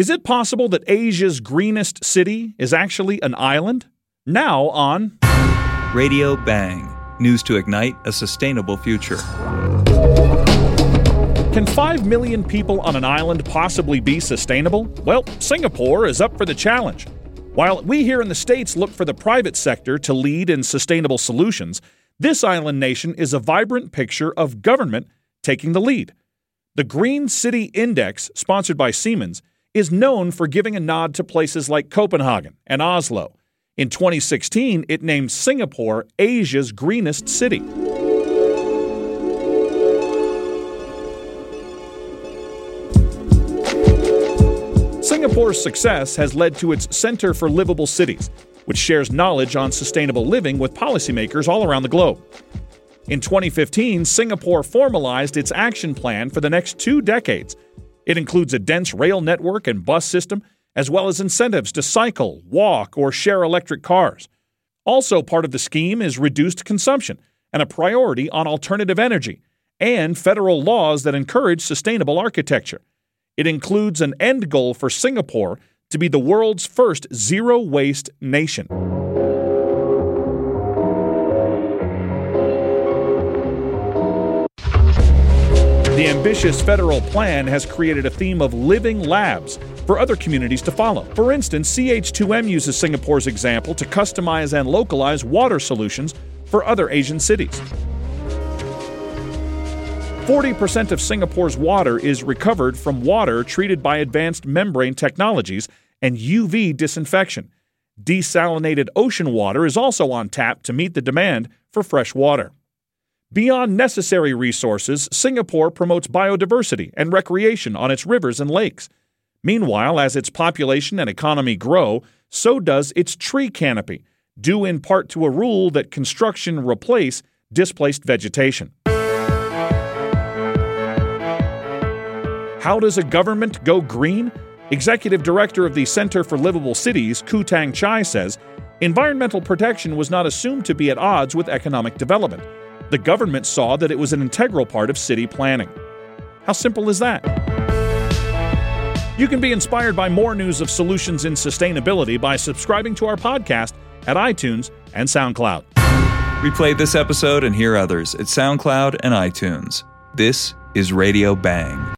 Is it possible that Asia's greenest city is actually an island? Now on Radio Bang. News to ignite a sustainable future. Can 5 million people on an island possibly be sustainable? Well, Singapore is up for the challenge. While we here in the States look for the private sector to lead in sustainable solutions, this island nation is a vibrant picture of government taking the lead. The Green City Index, sponsored by Siemens, is known for giving a nod to places like Copenhagen and Oslo. In 2016, it named Singapore Asia's greenest city. Singapore's success has led to its Center for Livable Cities, which shares knowledge on sustainable living with policymakers all around the globe. In 2015, Singapore formalized its action plan for the next two decades. It includes a dense rail network and bus system, as well as incentives to cycle, walk, or share electric cars. Also, part of the scheme is reduced consumption and a priority on alternative energy, and federal laws that encourage sustainable architecture. It includes an end goal for Singapore to be the world's first zero waste nation. Ambitious federal plan has created a theme of living labs for other communities to follow. For instance, CH2M uses Singapore's example to customize and localize water solutions for other Asian cities. 40% of Singapore's water is recovered from water treated by advanced membrane technologies and UV disinfection. Desalinated ocean water is also on tap to meet the demand for fresh water. Beyond necessary resources, Singapore promotes biodiversity and recreation on its rivers and lakes. Meanwhile, as its population and economy grow, so does its tree canopy, due in part to a rule that construction replace displaced vegetation. How does a government go green? Executive Director of the Center for Livable Cities, Khoo Teng Chye, says environmental protection was not assumed to be at odds with economic development. The government saw that it was an integral part of city planning. How simple is that? You can be inspired by more news of solutions in sustainability by subscribing to our podcast at iTunes and SoundCloud. Replay this episode and hear others at SoundCloud and iTunes. This is Radio Bang.